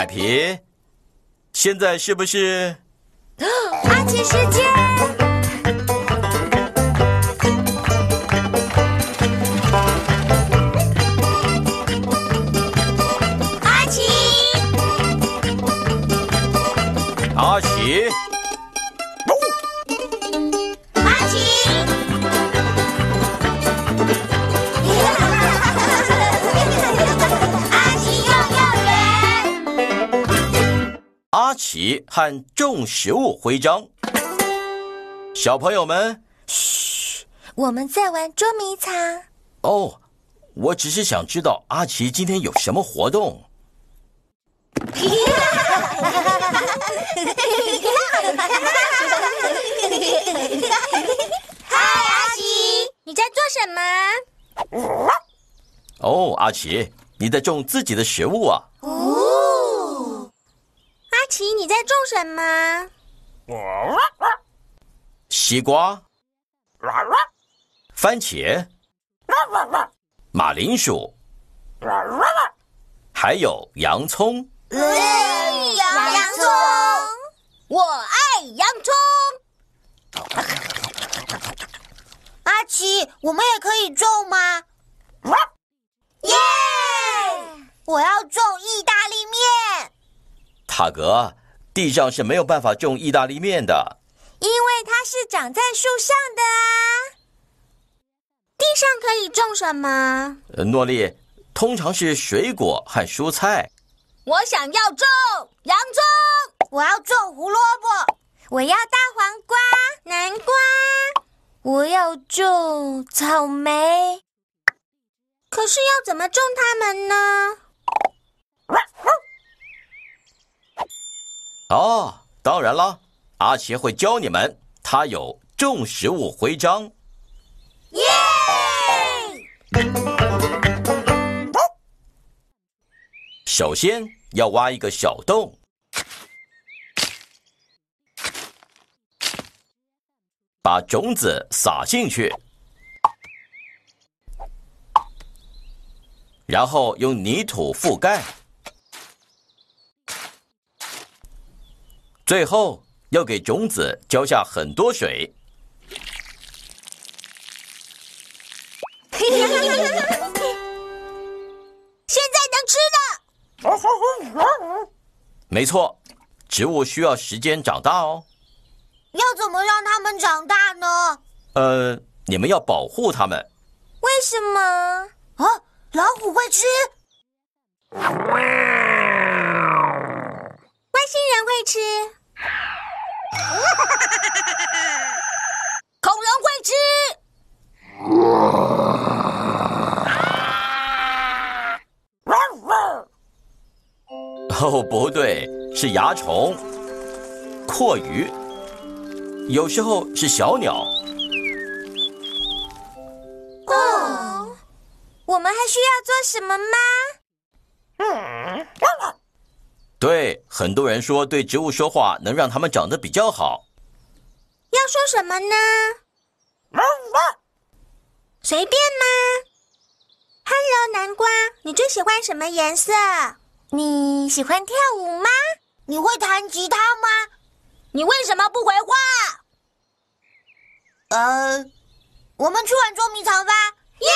海皮，现在是不是？阿奇时间。阿奇和种食物徽章。小朋友们，嘘我们在玩捉迷藏。哦，我只是想知道阿奇今天有什么活动。嗨，阿奇，你在做什么？哦，阿奇，你在种自己的食物啊？种什么？西瓜、番茄、马铃薯，还有洋葱。洋洋葱，我爱洋葱。阿奇，我们也可以种吗？耶！我要种意大利面，塔格，地上是没有办法种意大利面的。因为它是长在树上的啊。地上可以种什么？呃诺丽，通常是水果和蔬菜。我想要种洋葱，我要种胡萝卜，我要大黄瓜、南瓜，我要种草莓。可是要怎么种它们呢？哦，当然了，阿奇会教你们。他有种食物徽章。耶！首先要挖一个小洞，把种子撒进去，然后用泥土覆盖，最后要给种子浇下很多水。现在能吃了。没错，植物需要时间长大哦。要怎么让它们长大呢？呃，你们要保护它们。为什么？啊，老虎会吃，外星人会吃，恐龙会吃。哦，不对，是蚜虫、蛞蝓，有时候是小鸟。哦，我们还需要做什么吗？对，很多人说对植物说话能让它们长得比较好。要说什么呢？随便吗？Hello，南瓜，你最喜欢什么颜色？你喜欢跳舞吗？你会弹吉他吗？你为什么不回话？呃，我们去玩捉迷藏吧！耶！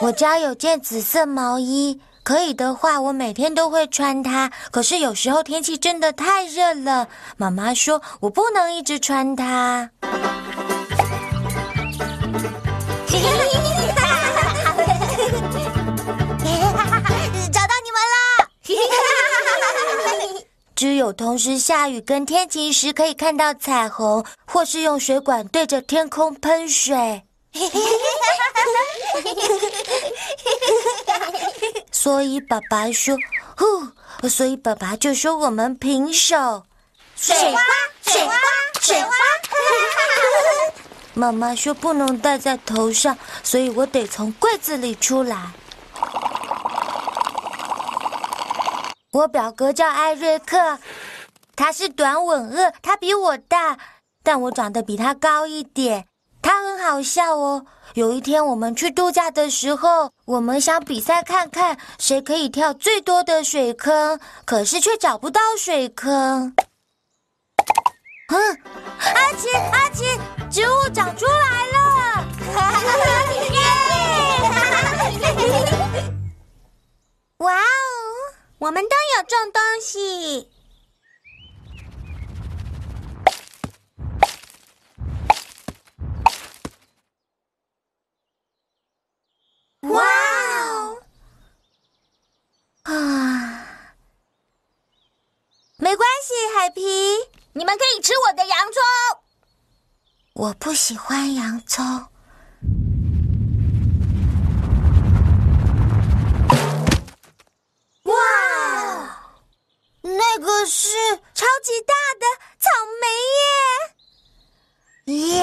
我家有件紫色毛衣，可以的话，我每天都会穿它。可是有时候天气真的太热了，妈妈说我不能一直穿它。找到你们了！只有同时下雨跟天晴时可以看到彩虹，或是用水管对着天空喷水。所以爸爸说，呼，所以爸爸就说我们平手。水花，水花，水花。妈妈说不能戴在头上，所以我得从柜子里出来。我表哥叫艾瑞克，他是短吻鳄，他比我大，但我长得比他高一点。他很好笑哦，有一天我们去度假的时候，我们想比赛看看谁可以跳最多的水坑，可是却找不到水坑。嗯，阿奇，阿奇，植物长出来了！哇哦，我们都有种东西。哇哦！啊，没关系，海皮，你们可以吃我的洋葱。我不喜欢洋葱。哇，那个是超级大的草莓耶！耶！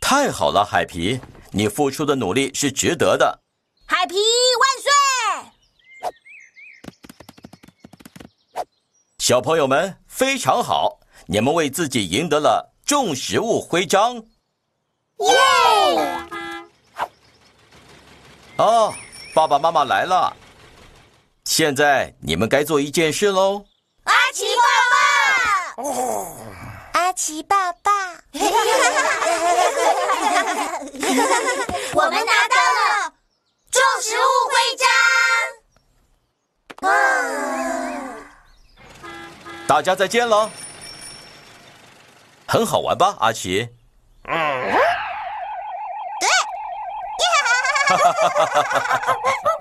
太好了，海皮。你付出的努力是值得的，海皮万岁！小朋友们非常好，你们为自己赢得了种食物徽章。耶！哦，爸爸妈妈来了，现在你们该做一件事喽。阿奇爸爸，阿奇爸爸。我们拿到了种食物徽章，大家再见了，很好玩吧，阿奇？对，哈哈哈哈哈哈！